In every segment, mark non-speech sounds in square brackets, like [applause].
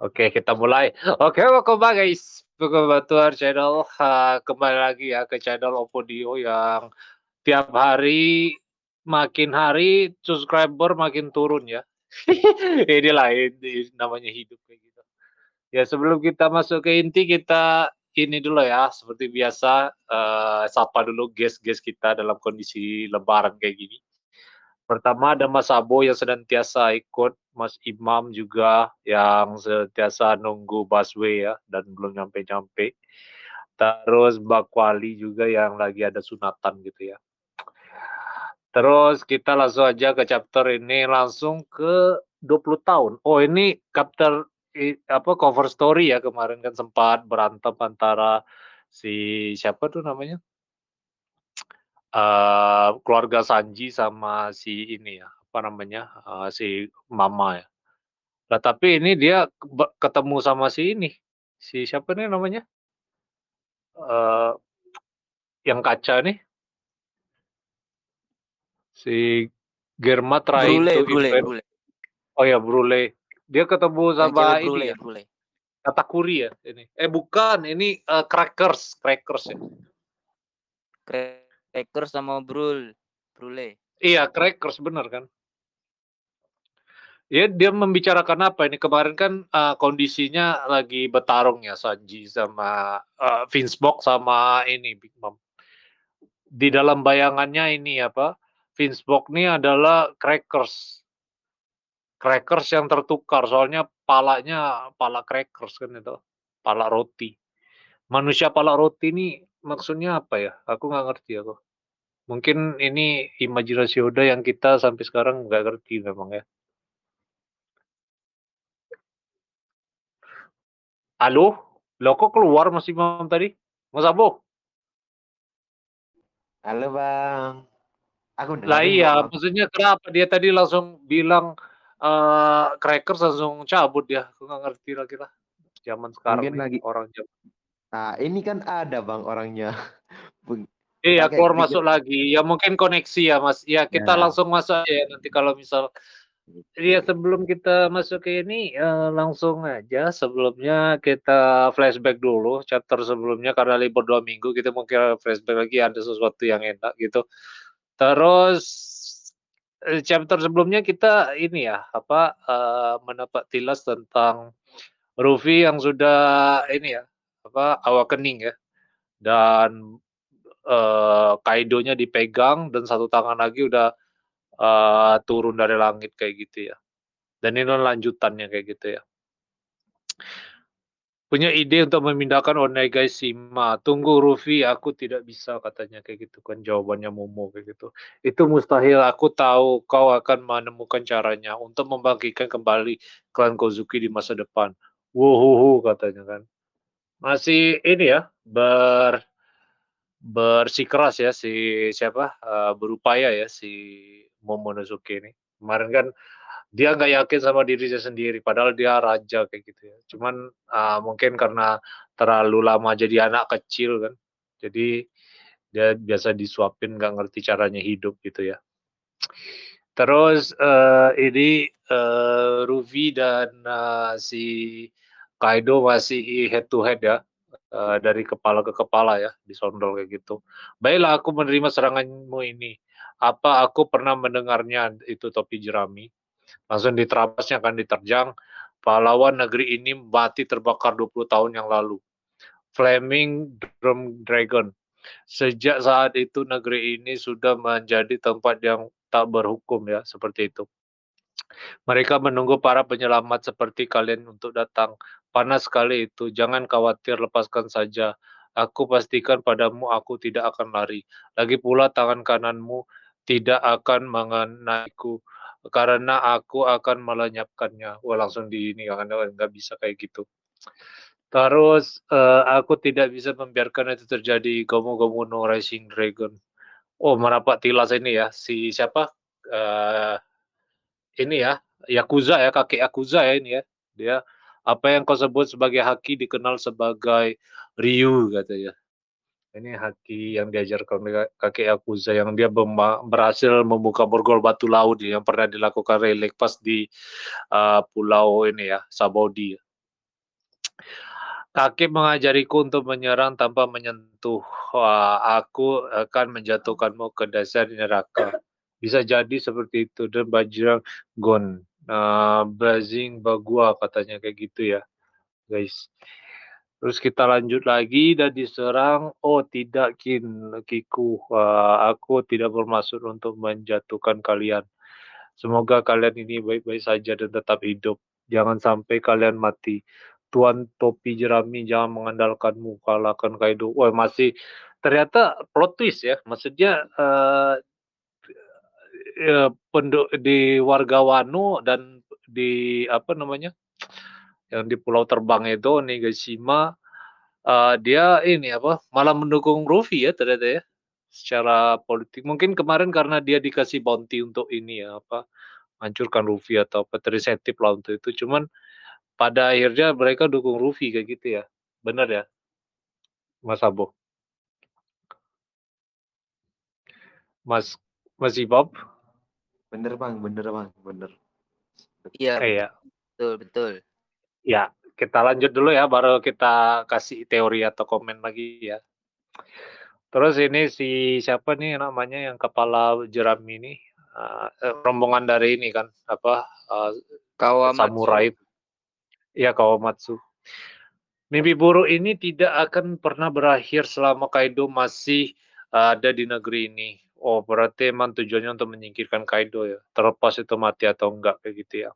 Oke, kita mulai. Oke, welcome back guys. Our channel. Uh, kembali lagi ya ke channel Opodio yang tiap hari makin hari subscriber makin turun ya. [laughs] ini lain namanya hidup kayak gitu. Ya sebelum kita masuk ke inti kita ini dulu ya seperti biasa uh, sapa dulu guest-guest kita dalam kondisi lebaran kayak gini. Pertama ada Mas Abo yang senantiasa ikut, Mas Imam juga yang senantiasa nunggu busway ya dan belum nyampe-nyampe. Terus Mbak Kwali juga yang lagi ada sunatan gitu ya. Terus kita langsung aja ke chapter ini langsung ke 20 tahun. Oh ini chapter apa cover story ya kemarin kan sempat berantem antara si siapa tuh namanya? Uh, keluarga Sanji sama si ini ya, apa namanya, uh, si Mama ya. Nah, tapi ini dia ketemu sama si ini, si siapa nih namanya? Uh, yang kaca nih. Si Germa try Brule, to Brule, Brule. Oh ya, Brule. Dia ketemu sama ini Brule, ya. Brule. Katakuri ya ini. Eh bukan, ini uh, Crackers, Crackers ya. Crackers sama Brul, Brule. Iya, Crackers bener kan? Ya, dia membicarakan apa ini? Kemarin kan uh, kondisinya lagi bertarung ya Sanji sama uh, Vince Box sama ini Big Mom. Di dalam bayangannya ini apa? Vince Box ini adalah Crackers. Crackers yang tertukar soalnya palanya pala Crackers kan itu, pala roti. Manusia pala roti ini maksudnya apa ya? Aku nggak ngerti aku. Mungkin ini imajinasi Oda yang kita sampai sekarang nggak ngerti memang ya. Halo? Lo kok keluar Mas Imam tadi? Mas Abo? Halo Bang. Aku Lah iya, maksudnya kenapa dia tadi langsung bilang uh, crackers langsung cabut ya? Aku nggak ngerti lagi lah. Zaman sekarang Mungkin lagi orang jam. Nah, ini kan ada Bang orangnya. [laughs] Iya, keluar masuk lagi. Ya mungkin koneksi ya, Mas. Ya, kita ya. langsung masuk ya nanti kalau misal Iya, sebelum kita masuk ke ini uh, langsung aja sebelumnya kita flashback dulu chapter sebelumnya karena libur dua minggu kita mungkin flashback lagi ada sesuatu yang enak gitu. Terus eh, chapter sebelumnya kita ini ya apa uh, mendapat tilas tentang Rufi yang sudah ini ya apa awakening ya dan uh, Kaidonya dipegang dan satu tangan lagi udah uh, turun dari langit kayak gitu ya. Dan ini lanjutannya kayak gitu ya. Punya ide untuk memindahkan Onegai Shima. Tunggu Rufi, aku tidak bisa katanya kayak gitu kan jawabannya Momo kayak gitu. Itu mustahil. Aku tahu kau akan menemukan caranya untuk membangkitkan kembali klan Kozuki di masa depan. Wuhuhu katanya kan. Masih ini ya ber bersikeras ya si siapa uh, berupaya ya si Momonosuke ini. Kemarin kan dia nggak yakin sama dirinya sendiri, padahal dia raja kayak gitu ya. Cuman uh, mungkin karena terlalu lama jadi anak kecil kan, jadi dia biasa disuapin nggak ngerti caranya hidup gitu ya. Terus uh, ini uh, Ruby dan uh, si Kaido masih head to head ya uh, dari kepala ke kepala ya, disondol kayak gitu. Baiklah aku menerima seranganmu ini. Apa aku pernah mendengarnya itu topi jerami? Langsung diterabasnya akan diterjang. Pahlawan negeri ini mati terbakar 20 tahun yang lalu. Flaming Drum Dragon. Sejak saat itu negeri ini sudah menjadi tempat yang tak berhukum ya, seperti itu. Mereka menunggu para penyelamat seperti kalian untuk datang. Panas sekali itu, jangan khawatir, lepaskan saja. Aku pastikan padamu aku tidak akan lari. Lagi pula tangan kananmu tidak akan mengenaiku karena aku akan melenyapkannya. Wah langsung di ini kan nggak bisa kayak gitu. Terus uh, aku tidak bisa membiarkan itu terjadi. Gomu Gomu no Rising Dragon. Oh merapat tilas ini ya si siapa? Uh, ini ya Yakuza ya kakek Yakuza ya ini ya. Dia apa yang kau sebut sebagai haki dikenal sebagai Ryu katanya. Ini haki yang diajarkan kakek Yakuza yang dia berhasil membuka borgol batu laut yang pernah dilakukan Relek pas di uh, pulau ini ya, Sabodi. Kakek mengajariku untuk menyerang tanpa menyentuh. Wah, aku akan menjatuhkanmu ke dasar neraka. Bisa jadi seperti itu dan Bajrang Gon, uh, Blazing Bagua katanya kayak gitu ya, guys. Terus kita lanjut lagi dan diserang. Oh tidak Kin, Kiku. Uh, aku tidak bermaksud untuk menjatuhkan kalian. Semoga kalian ini baik-baik saja dan tetap hidup. Jangan sampai kalian mati. Tuan Topi Jerami jangan mengandalkanmu kalahkan Kaido. Wah masih ternyata plot twist ya. Maksudnya uh, penduk di warga Wano dan di apa namanya yang di Pulau Terbang itu Nigashima uh, dia ini apa malah mendukung Ruffy ya ternyata ya secara politik mungkin kemarin karena dia dikasih bounty untuk ini ya apa hancurkan Ruffy atau apa terinsentif lah untuk itu cuman pada akhirnya mereka dukung Ruffy kayak gitu ya. Benar ya? Mas Abo. Mas Mas Ibab. Bener bang, bener bang, bener. Iya. Iya. Betul, betul. Ya, kita lanjut dulu ya, baru kita kasih teori atau komen lagi ya. Terus ini si siapa nih namanya yang kepala jeram ini, uh, rombongan dari ini kan apa uh, Kawamatsu. samurai Ya, Kawamatsu. Mimpi buruk ini tidak akan pernah berakhir selama Kaido masih ada di negeri ini. Oh, berarti emang tujuannya untuk menyingkirkan Kaido ya. Terlepas itu mati atau enggak kayak gitu ya.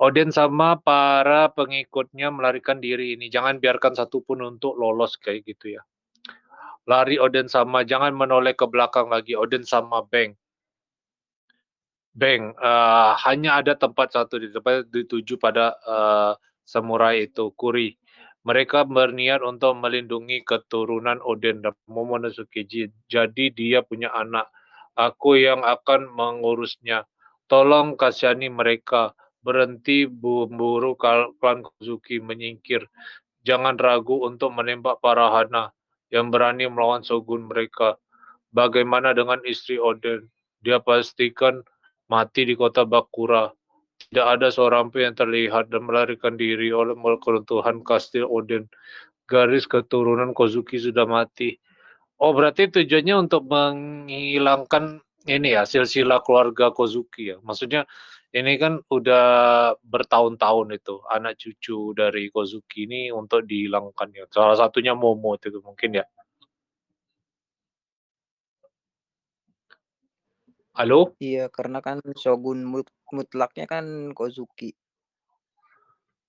Oden sama para pengikutnya melarikan diri ini. Jangan biarkan satupun untuk lolos kayak gitu ya. Lari Oden sama, jangan menoleh ke belakang lagi. Oden sama Bang. Bang, uh, hanya ada tempat satu di depan dituju pada uh, samurai itu, Kuri. Mereka berniat untuk melindungi keturunan Oden dan Momonosuke. Jadi dia punya anak. Aku yang akan mengurusnya. Tolong kasihani mereka. Berhenti memburu klan Kozuki menyingkir. Jangan ragu untuk menembak para Hana yang berani melawan shogun mereka. Bagaimana dengan istri Oden? Dia pastikan mati di kota Bakura. Tidak ada seorang pun yang terlihat dan melarikan diri oleh keruntuhan kastil Odin. Garis keturunan Kozuki sudah mati. Oh, berarti tujuannya untuk menghilangkan ini ya, silsilah keluarga Kozuki ya. Maksudnya ini kan udah bertahun-tahun itu anak cucu dari Kozuki ini untuk dihilangkan ya. Salah satunya Momo itu mungkin ya. Halo? Iya, karena kan shogun mutlaknya kan Kozuki.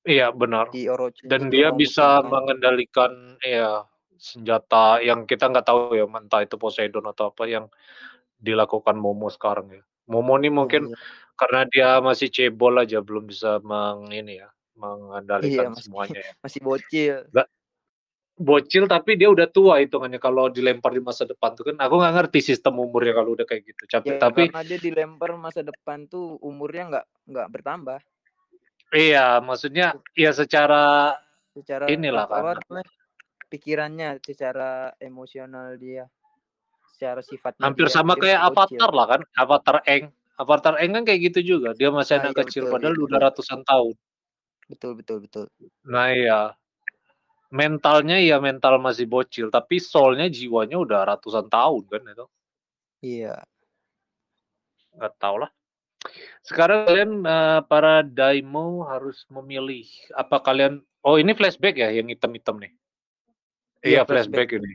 Iya, benar. Di Orochi Dan dia bisa mengendalikan ya senjata yang kita nggak tahu ya, entah itu Poseidon atau apa yang dilakukan Momo sekarang ya. Momo ini mungkin iya. karena dia masih cebol aja belum bisa meng ini ya, mengendalikan iya, masih, semuanya ya. [laughs] Masih bocil. Gak, bocil tapi dia udah tua hitungannya. Kalau dilempar di masa depan tuh kan aku nggak ngerti sistem umurnya kalau udah kayak gitu. Tapi ya, tapi karena dia dilempar masa depan tuh umurnya nggak nggak bertambah. Iya maksudnya ya secara secara inilah kan. pikirannya secara emosional dia secara sifatnya hampir dia, sama dia kayak avatar lah kan avatar eng. Avatar eng kan kayak gitu juga dia masih nah, anak iya, kecil betul, padahal iya, udah ratusan tahun. Betul betul betul. Nah iya mentalnya ya mental masih bocil, tapi soulnya jiwanya udah ratusan tahun kan itu. Iya. Gak tau lah. Sekarang kalian uh, para daimo harus memilih apa kalian. Oh ini flashback ya yang hitam-hitam nih. Iya, iya flashback, flashback ini.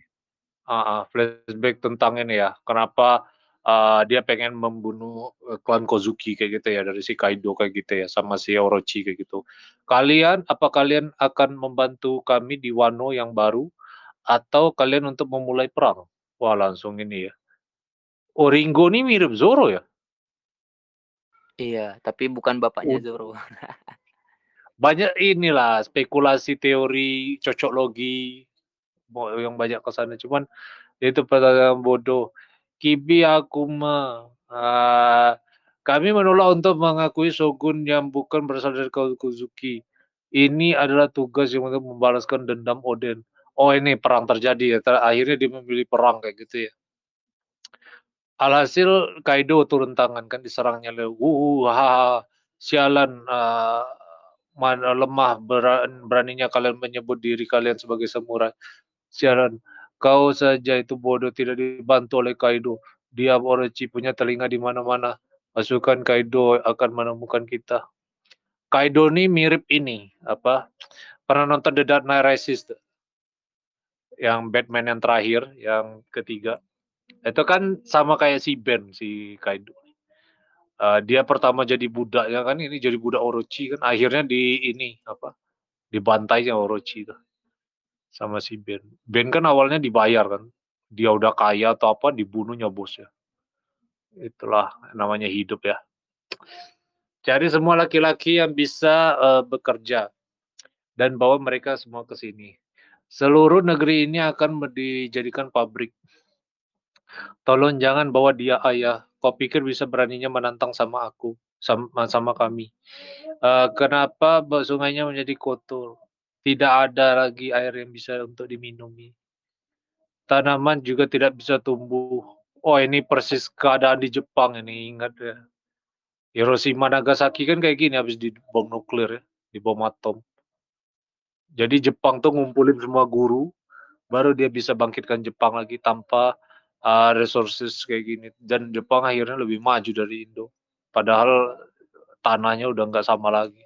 Uh, uh, flashback tentang ini ya. Kenapa uh, dia pengen membunuh uh, klan Kozuki kayak gitu ya dari si Kaido kayak gitu ya sama si Orochi kayak gitu. Kalian apa kalian akan membantu kami di Wano yang baru atau kalian untuk memulai perang? Wah langsung ini ya. Oh Ringo ini mirip Zoro ya? Iya, tapi bukan bapaknya Zoro. banyak inilah spekulasi teori cocok logi yang banyak ke sana cuman itu pertanyaan bodoh Kibi Akuma. Uh, kami menolak untuk mengakui Shogun yang bukan berasal dari Kozuki. Ini adalah tugas yang untuk membalaskan dendam Oden. Oh ini perang terjadi ya. Akhirnya dia memilih perang kayak gitu ya. Alhasil Kaido turun tangan kan diserangnya oleh uh, ha, sialan uh, lemah beran beraninya kalian menyebut diri kalian sebagai samurai. Sialan, kau saja itu bodoh tidak dibantu oleh Kaido. Dia Orochi punya telinga di mana-mana. Pasukan Kaido akan menemukan kita. Kaido nih mirip ini, apa? Pernah nonton The Dark Knight Rises? Yang Batman yang terakhir, yang ketiga. Itu kan sama kayak si Ben, si Kaido. Uh, dia pertama jadi budaknya kan ini jadi budak Orochi kan akhirnya di ini apa dibantainya Orochi tuh sama si Ben. Ben kan awalnya dibayar kan. Dia udah kaya atau apa dibunuhnya bosnya. Itulah namanya hidup ya. Cari semua laki-laki yang bisa uh, bekerja dan bawa mereka semua ke sini. Seluruh negeri ini akan dijadikan pabrik. Tolong jangan bawa dia ayah Kau pikir bisa beraninya menantang sama aku, sama, sama kami? Uh, kenapa sungainya menjadi kotor? Tidak ada lagi air yang bisa untuk diminumi. Tanaman juga tidak bisa tumbuh. Oh ini persis keadaan di Jepang ini ingat ya. Hiroshima Nagasaki kan kayak gini habis di bom nuklir ya, di bom atom. Jadi Jepang tuh ngumpulin semua guru, baru dia bisa bangkitkan Jepang lagi tanpa uh, resources kayak gini dan Jepang akhirnya lebih maju dari Indo padahal tanahnya udah nggak sama lagi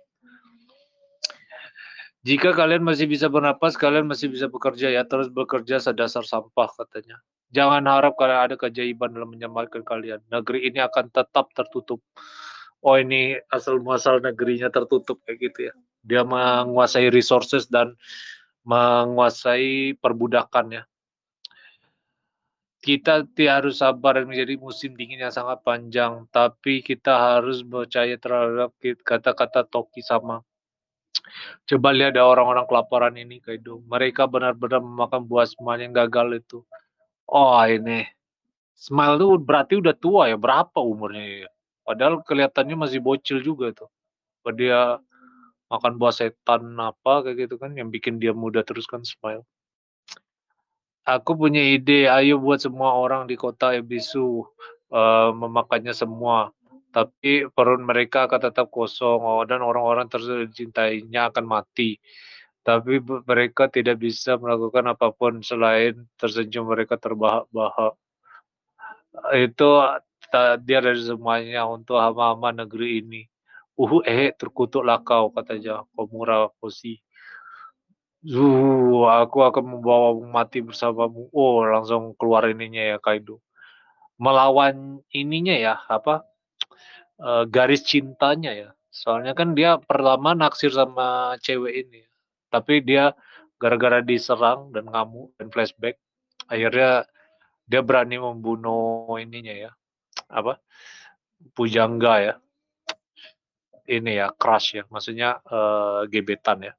jika kalian masih bisa bernapas kalian masih bisa bekerja ya. Terus bekerja sedasar sampah katanya. Jangan harap kalian ada keajaiban dalam menyelamatkan kalian. Negeri ini akan tetap tertutup. Oh ini asal muasal negerinya tertutup kayak gitu ya. Dia menguasai resources dan menguasai perbudakan ya. Kita harus sabar dan menjadi musim dingin yang sangat panjang, tapi kita harus percaya terhadap kata-kata Toki sama. Coba lihat ada orang-orang kelaparan ini, Kaido. Mereka benar-benar memakan buah smile yang gagal itu. Oh, ini. Smile itu berarti udah tua ya. Berapa umurnya ya? Padahal kelihatannya masih bocil juga tuh. Dia makan buah setan apa kayak gitu kan yang bikin dia muda terus kan smile. Aku punya ide, ayo buat semua orang di kota Ebisu uh, memakannya semua. Tapi perut mereka akan tetap kosong oh, dan orang-orang tercintainya akan mati. Tapi mereka tidak bisa melakukan apa pun selain tersenyum mereka terbahak-bahak. Itu dia dari semuanya untuk hama-hama negeri ini. Uhu eh terkutuklah kau katanya Komura Kosi. Zuh, aku akan membawa mati bersamamu. Oh, langsung keluar ininya ya Kaido. Melawan ininya ya, apa? Uh, garis cintanya ya. Soalnya kan dia pertama naksir sama cewek ini. Tapi dia gara-gara diserang dan ngamuk dan flashback, akhirnya dia berani membunuh ininya ya. Apa? Pujangga ya. Ini ya, crush ya. Maksudnya uh, gebetan ya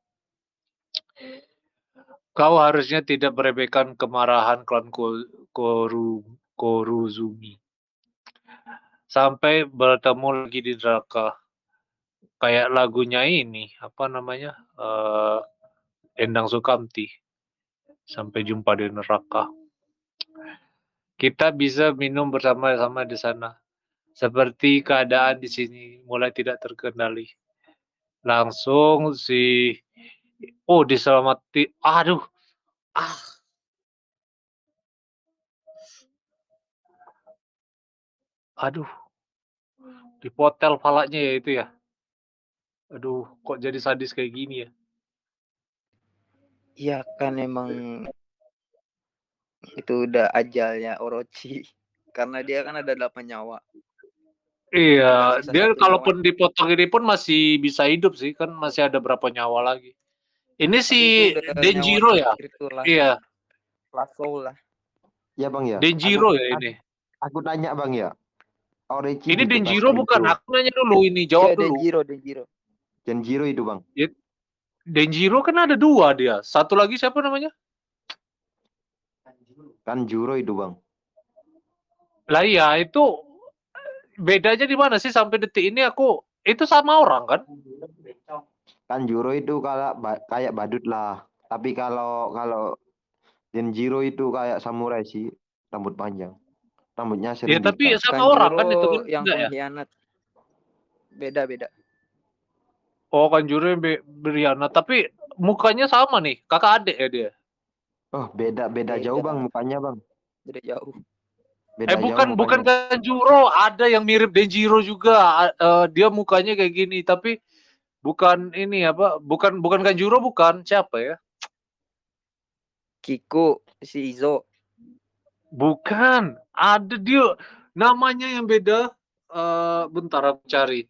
Kau harusnya tidak meremehkan kemarahan klan Koru, Koruzumi. Sampai bertemu lagi di neraka. Kayak lagunya ini, apa namanya? Uh, Endang Sukamti. Sampai jumpa di neraka. Kita bisa minum bersama-sama di sana. Seperti keadaan di sini mulai tidak terkendali. Langsung si Oh, diselamati. Aduh. Ah. Aduh. Dipotel palanya ya itu ya. Aduh, kok jadi sadis kayak gini ya? Iya kan emang itu udah ajalnya Orochi karena dia kan ada delapan nyawa. Iya, dia kalaupun dipotong ini pun masih bisa hidup sih, kan masih ada berapa nyawa lagi. Ini si Denjiro ya? Iya. Lasso lah. Ya bang ya. Denjiro ya ini. Aku, tanya bang ya. Oreki ini Denjiro bukan? Itu. Aku nanya dulu ini, jawab ya, dulu. Denjiro, Denjiro. Denjiro itu bang. Ya, Denjiro kan ada dua dia. Satu lagi siapa namanya? Kan Juro itu bang. Lah iya itu bedanya di mana sih sampai detik ini aku itu sama orang kan? Kan Juro itu kayak kayak badut lah. Tapi kalau kalau Denjiro itu kayak samurai sih, rambut panjang. Rambutnya sering. Ya tapi sama kan orang kan itu kan yang ya? pengkhianat. Ya? Beda-beda. Oh, Kanjuro yang be Briana, tapi mukanya sama nih, kakak adik ya dia? Oh, beda beda jauh, Beda. Bang, mukanya, Bang. Beda jauh. Beda Eh bukan jauh bukan mukanya. Kanjuro, ada yang mirip Denjiro juga. Eh, dia mukanya kayak gini, tapi bukan ini apa? Bukan bukan Kanjuro bukan. Siapa ya? Kiko, si Izo. Bukan. Ada dia namanya yang beda. Eh bentar aku cari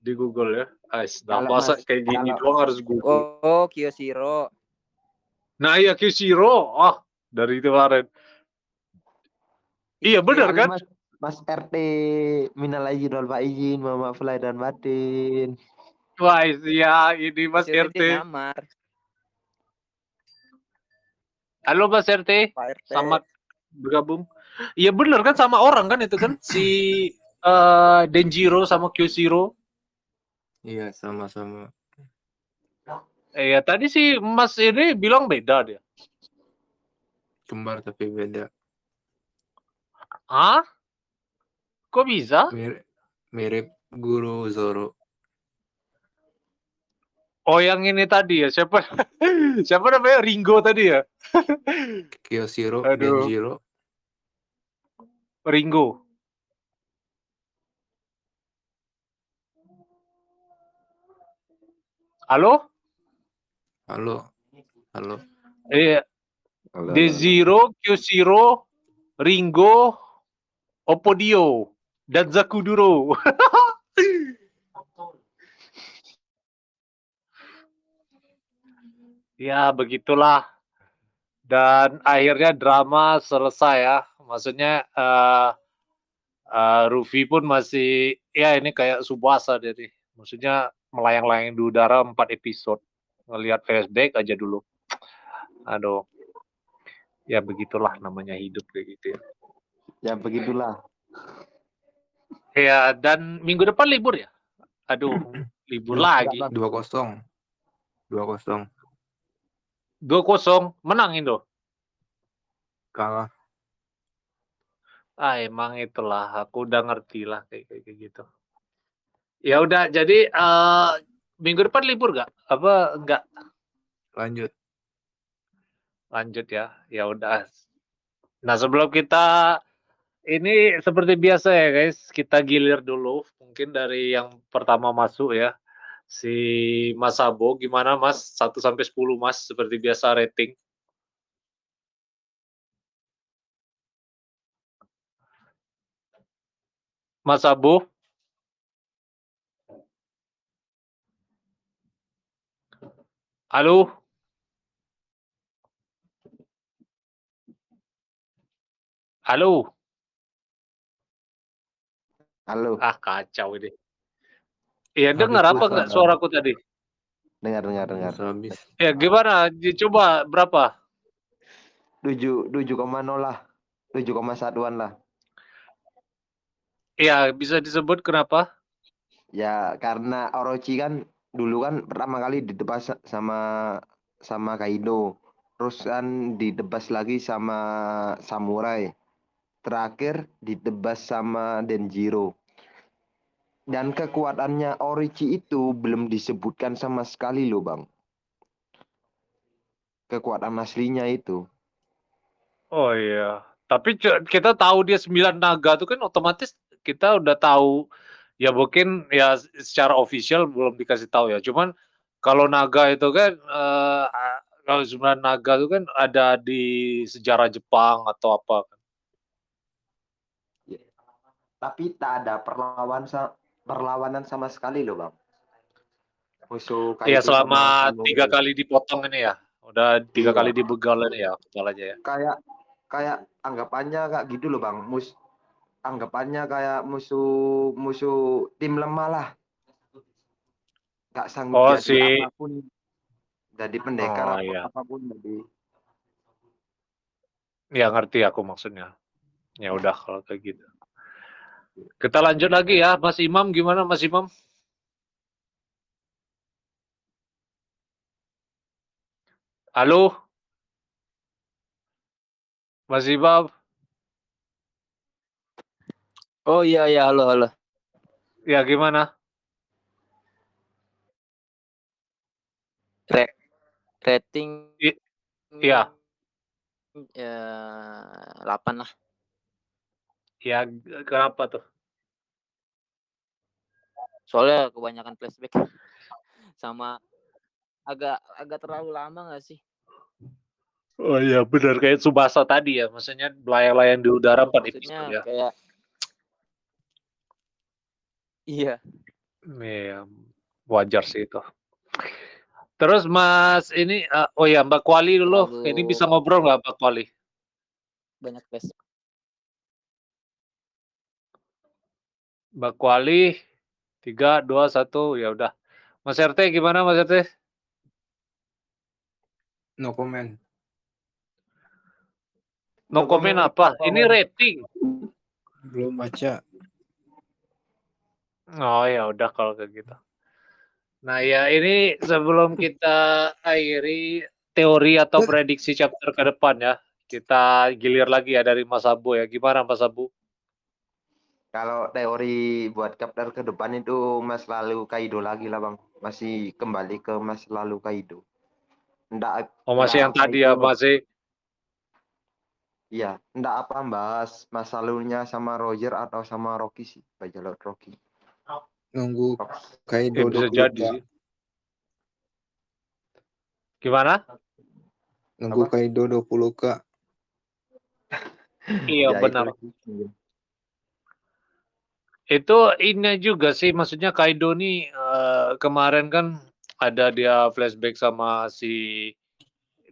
di Google ya. Ais, nah, masa Mas, kayak gini kalau- doang harus Google. Oh, oh Kyoshiro. Nah, iya Kishiro. Oh, dari kemarin. Iya benar Kalau kan? Mas, Mas RT minal aizin wal faizin, maaf lahir dan batin. Wah, iya ini Mas Si RT. nyamar. Halo Mas RT. Pak RT. Selamat bergabung. Iya bener kan sama orang kan itu kan si eh, Denjiro sama Kyoshiro. Iya, sama-sama. Eh ya tadi sih Mas ini bilang beda dia. Kembar tapi beda. Hah? Kok bisa? Mirip, mirip guru Zoro. Oh yang ini tadi ya siapa? [laughs] siapa namanya Ringo tadi ya? [laughs] Kyoshiro, Aduh. Denjiro. Ringo. Halo? Halo. Halo. Eh Halo, halo. Deziro, Kyoshiro, Ringo, Opodio, dan Zakuduro. [laughs] ya, begitulah. Dan akhirnya drama selesai ya. Maksudnya eh eh, Ruffy pun masih ya ini kayak Subasa jadi. Maksudnya melayang-layang di udara 4 episode. Ngelihat flashback aja dulu. Aduh. Ya begitulah namanya hidup kayak gitu ya. Ya begitulah. Ya, dan minggu depan libur ya? Aduh, [clears throat] libur lagi. Dua kosong. Dua kosong. 2-0, menang Indo. Kalah. Ah, emang itulah, aku udah ngerti lah kayak kayak kayak gitu. Ya udah, jadi eh minggu depan libur gak? Apa enggak? Lanjut. Lanjut ya. Ya udah. Nah, sebelum kita ini seperti biasa ya guys, kita gilir dulu mungkin dari yang pertama masuk ya. Si Mas Abo gimana Mas? 1 sampai 10 Mas seperti biasa rating. Mas Abo. Halo? Halo? Halo, Ah, kacau ini. Iya, dengar apa enggak suaraku tadi? dengar dengar dengar. Habis. Ya, gimana? Coba berapa? Tujuh tujuh koma nol lah. Tujuh koma satuan lah. Iya, bisa disebut kenapa? Ya karena Orochi kan dulu kan pertama kali ditebas sama sama Kaido. Terus kan ditebas lagi sama Samurai. Terakhir ditebas sama Denjiro. Dan kekuatannya Orochi itu belum disebutkan sama sekali loh bang. Kekuatan aslinya itu. Oh iya. Tapi kita tahu dia 9 naga tuh kan otomatis kita udah tahu ya mungkin ya secara official belum dikasih tahu ya. Cuman kalau naga itu kan a- kalau 9 naga itu kan ada di sejarah Jepang atau apa kan. Tapi tak ada perlawan perlawanan sama sekali loh bang. Musuh Iya Kaido selama tiga kali dipotong ini ya. Udah tiga Iya. kali dibegal ini ya kepalanya ya. kayak kayak anggapannya kayak gitu loh bang mus anggapannya kayak musuh musuh tim lemah lah nggak sanggup Oh, jadi si- apa pun jadi pendekar Oh, iya. apa pun jadi Ya ngerti aku maksudnya. Ya udah kalau kayak gitu. Kita lanjut lagi ya, Mas Imam gimana Mas Imam? Halo? Mas Imam? Oh iya iya halo halo. Ya gimana? Re- rating iya. ya 8 lah. Ya, kenapa tuh? Soalnya kebanyakan flashback [laughs] sama agak agak terlalu lama gak sih? Oh iya, benar kayak Subasa tadi ya. Maksudnya layang-layang di udara 4 Maksudnya episode ya. kayak Iya, Iya, wajar sih itu. Terus Mas ini eh, oh ya Mbak Kuali dulu. Ini Lalu- bisa ngobrol nggak Mbak Kuali? banyak flash. Mbak Kuali tiga dua satu ya udah. Mas RT gimana Mas RT? No comment. No comment apa? Ini rating. Belum baca. Oh ya udah kalau kayak gitu. Nah ya ini sebelum kita akhiri teori atau prediksi chapter ke depan ya, kita gilir lagi ya dari Mas Abu ya. Gimana Mas Abu? Kalau teori buat chapter ke depan itu Mas lalu Kaido lagi lah bang. Masih kembali ke Mas lalu Kaido. Ndak, Oh masih yang tadi ya Kaido. masih. Iya, ndak apa bahas masa lalunya sama Roger atau sama Rocky sih, Bajalot Rocky. Nunggu Rock. Ya, Kaido bisa 20 jadi sih. Gimana? Nunggu Apa? Kaido 20 kak. Iya Ya, benar. Itu ini juga sih, maksudnya Kaido nih eh, kemarin kan ada dia flashback sama si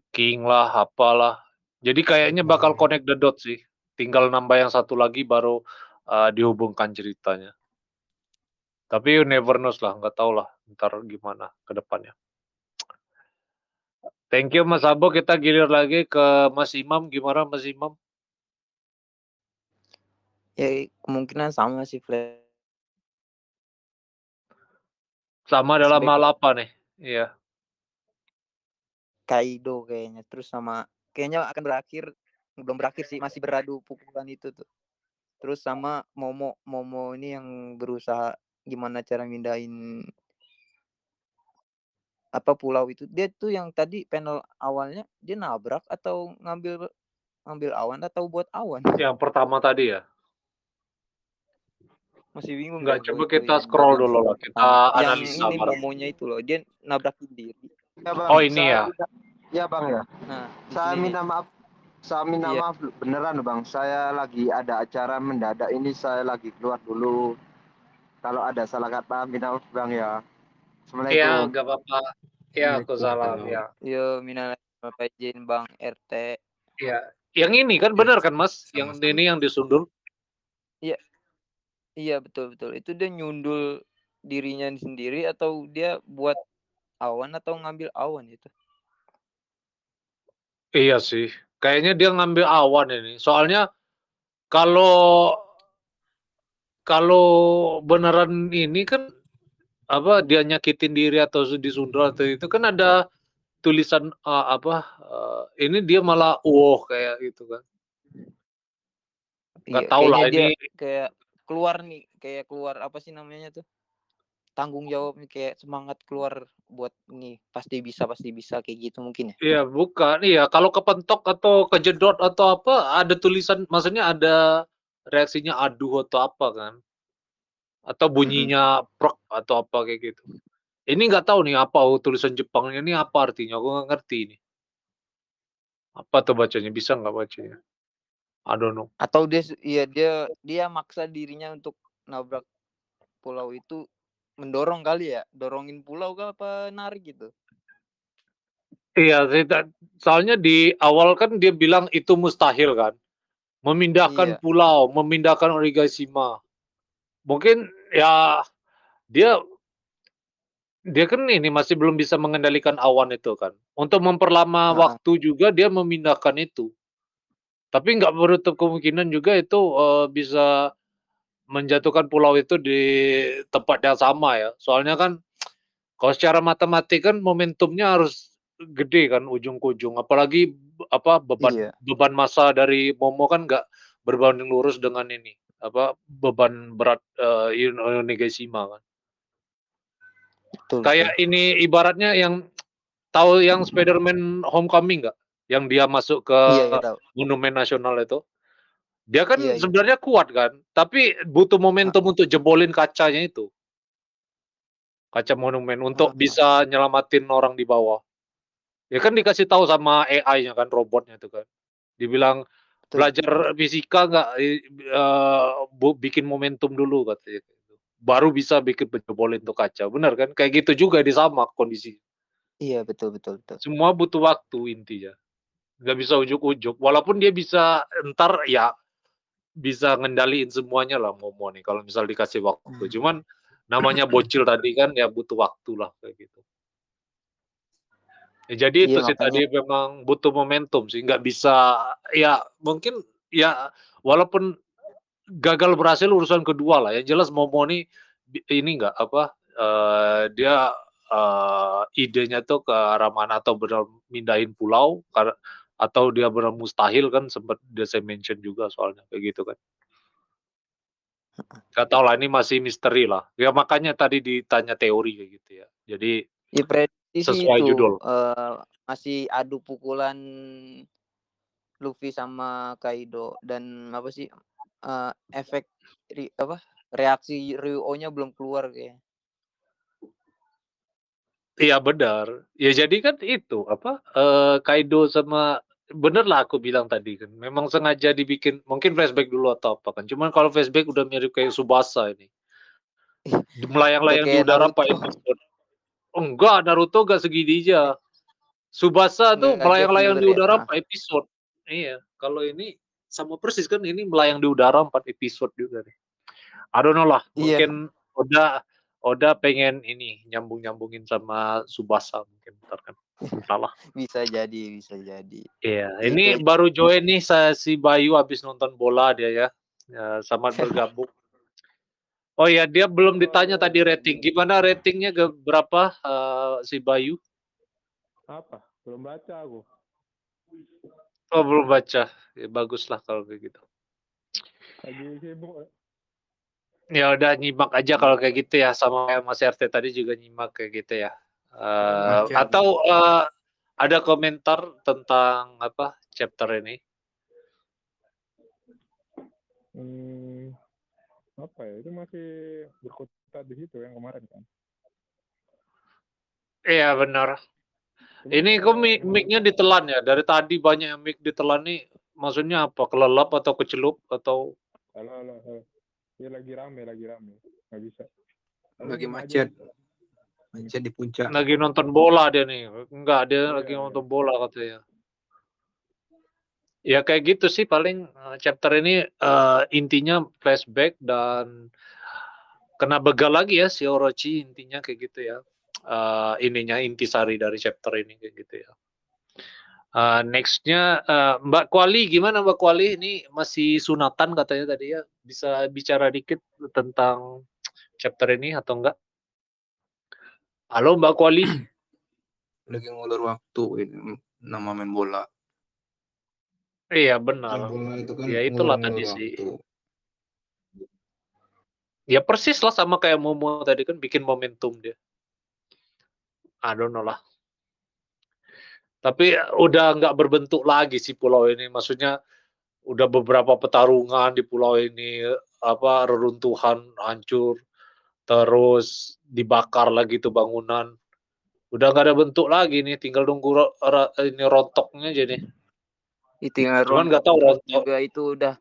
King lah, apalah. Jadi kayaknya bakal connect the dots sih. Tinggal nambah yang satu lagi baru eh, dihubungkan ceritanya. Tapi you never knows lah, nggak tahu lah ntar gimana ke depannya. Thank you Mas Abo, kita gilir lagi ke Mas Imam. Gimana Mas Imam? Ya kemungkinan sama sih flash. Sama dalam hal apa nih? Iya. Kaido kayaknya terus sama kayaknya akan berakhir belum berakhir sih masih beradu pukulan itu tuh terus sama Momo Momo ini yang berusaha gimana cara mindahin apa pulau itu dia tuh yang tadi panel awalnya dia nabrak atau ngambil ngambil awan atau buat awan Yang pertama tadi ya. Masih bingung Enggak, dah coba kita scroll dulu lah, pertama. kita yang analisa ini bareng. Momonya itu loh dia nabrakin diri Ya, Bang, Oh, ini ya? minta- Ya bang ya. nah Saya minta maaf. Saya minta Iya. maaf beneran bang. Saya lagi ada acara mendadak ini. Saya lagi keluar dulu. Kalau ada salah kata minta maaf bang ya. Iya, Assalamualaikum. enggak apa-apa. Iya, aku salah. Ya. yo minal izin bang RT Iya. Yang ini kan benar kan, Mas? Yang ini yang disundul. Iya betul betul. Itu dia nyundul dirinya sendiri atau dia buat awan atau ngambil awan itu? Iya sih. Kayaknya dia ngambil awan ini. Soalnya kalau kalau beneran ini kan apa dia nyakitin diri atau disundul atau itu kan ada tulisan eh, apa eh, ini dia malah wow kayak gitu kan. Nggak Iya, tahu lah ini kayak keluar nih, kayak keluar apa sih namanya tuh? Tanggung jawab nih kayak semangat keluar buat nih pasti bisa pasti bisa kayak gitu mungkin ya. Iya, bukan. Iya, kalau kepentok atau kejedot atau apa, ada tulisan, maksudnya ada reaksinya aduh atau apa kan? Atau bunyinya prok atau apa kayak gitu. Ini nggak tahu nih apa oh, tulisan Jepangnya ini apa artinya? Aku nggak ngerti ini. Apa tuh bacanya? Bisa nggak bacanya? I don't know. Atau dia iya dia dia maksa dirinya untuk nabrak pulau itu mendorong kali ya, dorongin pulau kah apa narik gitu. Iya, sih, soalnya di awal kan dia bilang itu mustahil kan. Memindahkan Iya. pulau, memindahkan Onigashima. Mungkin ya dia dia kan ini masih belum bisa mengendalikan awan itu kan. Untuk memperlama Heeh. waktu juga dia memindahkan itu. Tapi nggak menutup kemungkinan juga itu eh, bisa menjatuhkan pulau itu di tempat yang sama ya. Soalnya kan kalau secara matematik kan momentumnya harus gede kan ujung ke ujung. Apalagi apa beban Iya. beban massa dari Momo kan nggak berbanding lurus dengan ini apa beban berat eh, Onigashima kan. Betul. betul. Kayak ini ibaratnya yang tahu yang Spider-Man Homecoming nggak? Yang dia masuk ke Iya, iya. Monumen Nasional itu. Dia kan Iya, iya. sebenarnya kuat kan, tapi butuh momentum untuk jebolin kacanya itu. Kaca monumen untuk Ah. bisa nyelamatin orang di bawah. Ya kan dikasih tahu sama AI-nya kan, robotnya itu kan. Dibilang Betul. belajar fisika nggak bu- bikin momentum dulu katanya. gitu. Baru bisa bikin jebolin tuh kaca. Benar kan? Kayak gitu juga di sama kondisi. Iya, betul betul betul. Semua butuh waktu intinya. Nggak bisa ujuk-ujuk. Walaupun dia bisa ntar ya bisa ngendaliin semuanya lah Momo nih kalau misal dikasih waktu. Hmm. Cuman namanya bocil tadi kan ya butuh waktu lah kayak gitu. Ya, jadi itu Iya, sih tadi memang butuh momentum sih nggak bisa ya mungkin ya walaupun gagal berhasil urusan kedua lah. Yang jelas Momo nih ini nggak apa eh, dia eh, idenya tuh ke arah mana atau benar mindahin pulau kar- atau dia benar mustahil kan sempat dia saya mention juga soalnya kayak gitu kan. Gak tau lah ini masih misteri lah. Ya makanya tadi ditanya teori kayak gitu ya. Jadi ya sesuai itu judul. eh, masih adu pukulan Luffy sama Kaido dan apa sih eh, efek ri- apa reaksi Ryuo-nya belum keluar kayak. Iya benar. Ya jadi kan itu apa eh, Kaido sama bener lah aku bilang tadi kan. Memang sengaja dibikin mungkin flashback dulu atau apa kan. Cuman kalau flashback udah mirip kayak Subasa ini. [laughs] Udah Melayang-layang di udara Naruto. Pak episode. Oh, enggak, Naruto gak segini aja. Subasa tuh melayang-layang di ya. udara Ah. 4 episode. Iya, kalau ini sama persis kan ini melayang di udara 4 episode juga nih. I don't know lah, Iya. mungkin Oda Oda pengen ini nyambung-nyambungin sama Subasa mungkin ntar kan. Entahlah. [laughs] Bisa jadi, bisa jadi. Iya, Ya, ini itu baru join nih saya si Bayu habis nonton bola dia ya. Ya, selamat [laughs] bergabung. Oh ya, dia belum ditanya tadi rating. Gimana ratingnya ke berapa eh, si Bayu? Apa? Belum baca aku. Oh, belum baca. Ya, bagus lah kalau kayak gitu. Lagi sibuk. Ya udah nyimak aja kalau kayak gitu ya sama kayak Mas RT tadi juga nyimak kayak gitu ya. Eh, Baca. atau eh, ada komentar tentang apa chapter ini? Hmm, apa ya? Itu masih berkutat di situ yang kemarin kan. Iya benar. Ini kok mic-nya ditelan ya? Dari tadi banyak yang mic ditelan nih. Maksudnya apa? Kelelap atau kecelup atau halo halo halo. Ya lagi rame, lagi rame. Nggak bisa. Kamu Lagi diem aja. macet. Macet di puncak. lagi nonton bola dia nih? Enggak, dia Iya, lagi iya. nonton bola katanya. Ya kayak gitu sih paling eh, chapter ini eh, intinya flashback dan kena begal lagi ya si Orochi intinya kayak gitu ya. Eh, ininya intisari dari chapter ini kayak gitu ya. Eh, nextnya eh, Mbak Kuali gimana Mbak Kuali ini masih sunatan katanya tadi ya bisa bicara dikit tentang chapter ini atau enggak? Halo Mbak Kuali. [clears throat] Lagi ngulur waktu ini nama main bola. Iya Main benar. bola itu kan Ya itulah tadi sih. Ya persis lah sama kayak Momo tadi kan bikin momentum dia. I don't know lah. Tapi udah nggak berbentuk lagi si pulau ini. Maksudnya udah beberapa pertarungan di pulau ini apa reruntuhan hancur terus dibakar lagi tuh bangunan. Udah nggak ada bentuk lagi nih, tinggal nunggu ro- ini rontoknya aja nih. Itu yang Cuman nggak tahu rontok. juga itu udah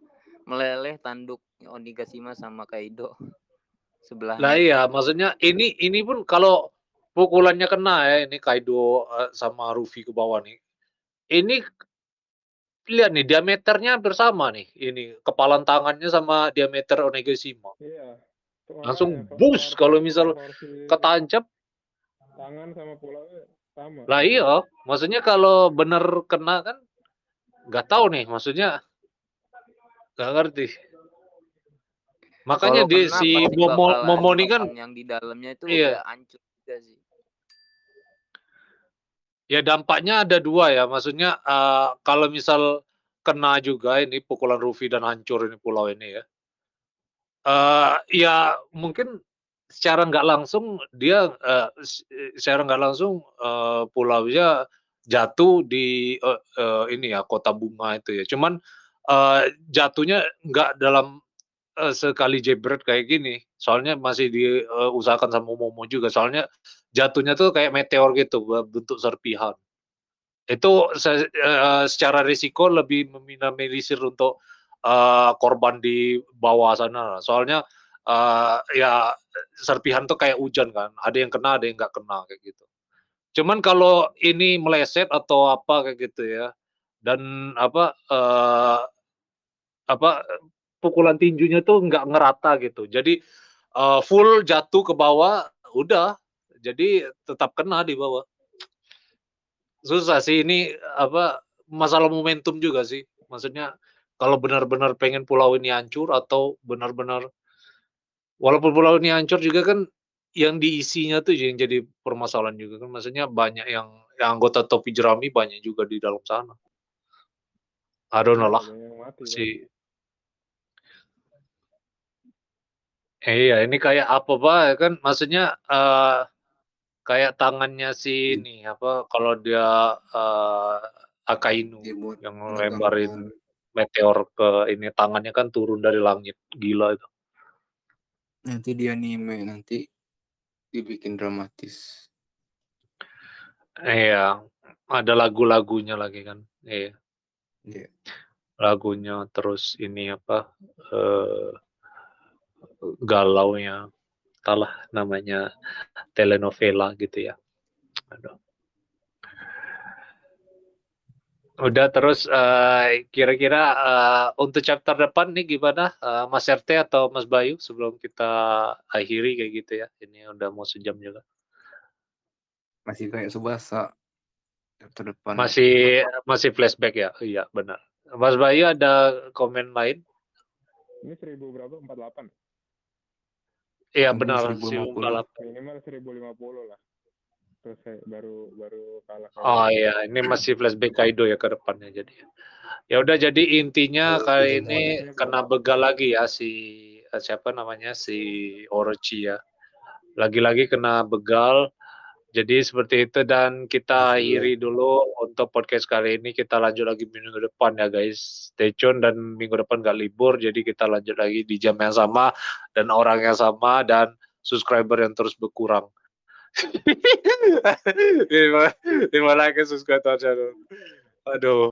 meleleh tanduk Onigashima sama Kaido Lah sebelahnya. iya, maksudnya ini ini pun kalau pukulannya kena ya, ini Kaido eh, sama Ruffy ke bawah nih. Ini lihat nih diameternya hampir sama nih. Ini kepalan tangannya sama diameter Onigashima. Iya. Langsung pro- bus kalau misal ketancap. tangan sama pulaunya sama. Lah iya, maksudnya kalau bener kena kan nggak tahu nih, maksudnya nggak ngerti. Makanya di kena si Momo Momo ini kan yang di dalamnya itu Iya. udah hancur juga sih. Ya dampaknya ada dua ya, maksudnya eh, kalau misal kena juga ini pukulan Ruffy dan hancur ini pulau ini ya. eh ya mungkin secara nggak langsung dia uh, secara nggak langsung uh, pulaunya jatuh di uh, uh, ini ya kota bunga itu ya. Cuman uh, jatuhnya nggak dalam uh, sekali jebret kayak gini. Soalnya masih diusahakan sama Momo juga. Soalnya jatuhnya tuh kayak meteor gitu bentuk serpihan. Itu se uh, secara risiko lebih meminimalisir untuk uh, korban di bawah sana. Soalnya uh, ya serpihan tuh kayak hujan kan, ada yang kena, ada yang nggak kena kayak gitu. Cuman kalau ini meleset atau apa kayak gitu ya, dan apa uh, apa pukulan tinjunya tuh nggak ngerata gitu. Jadi uh, full jatuh ke bawah, udah, jadi tetap kena di bawah. Susah sih ini apa masalah momentum juga sih. Maksudnya kalau benar-benar pengen pulau ini hancur atau benar-benar walaupun pulau ini hancur juga kan yang diisinya tuh yang jadi permasalahan juga kan maksudnya banyak yang, yang anggota topi jerami banyak juga di dalam sana. I don't know lah. Si Eh, iya, ini kayak apa pak kan maksudnya uh, kayak tangannya si ini apa kalau dia uh, Akainu yang lebarin meteor ke ini tangannya kan turun dari langit. Gila itu. Nanti dia anime nanti dibikin dramatis. Iya ada lagu-lagunya lagi kan iya. Yeah. lagunya terus ini apa uh, galaunya kalah namanya telenovela gitu ya aduh Udah terus uh, kira-kira uh, untuk chapter depan nih gimana uh, Mas RT atau Mas Bayu sebelum kita akhiri kayak gitu ya. Ini udah mau sejam juga. Masih kayak subasa chapter depan. Masih masih flashback ya. Iya, benar. Mas Bayu ada komen lain? Ini seribu berapa? 48. Iya benar, 1050. Minimal 1050 lah terus baru baru kalah. Oh iya, ini masih flashback Kaido ya ke depannya jadi. Ya udah jadi intinya oh, kali ini kena begal lagi ya si eh, siapa namanya si Orochi ya. Lagi-lagi kena begal. Jadi seperti itu dan kita akhiri dulu untuk podcast kali ini. Kita lanjut lagi minggu depan ya guys. Stay tune dan minggu depan gak libur. Jadi kita lanjut lagi di jam yang sama dan orang yang sama dan subscriber yang terus berkurang. [laughs] terima, terima like subscribe channel. Aduh.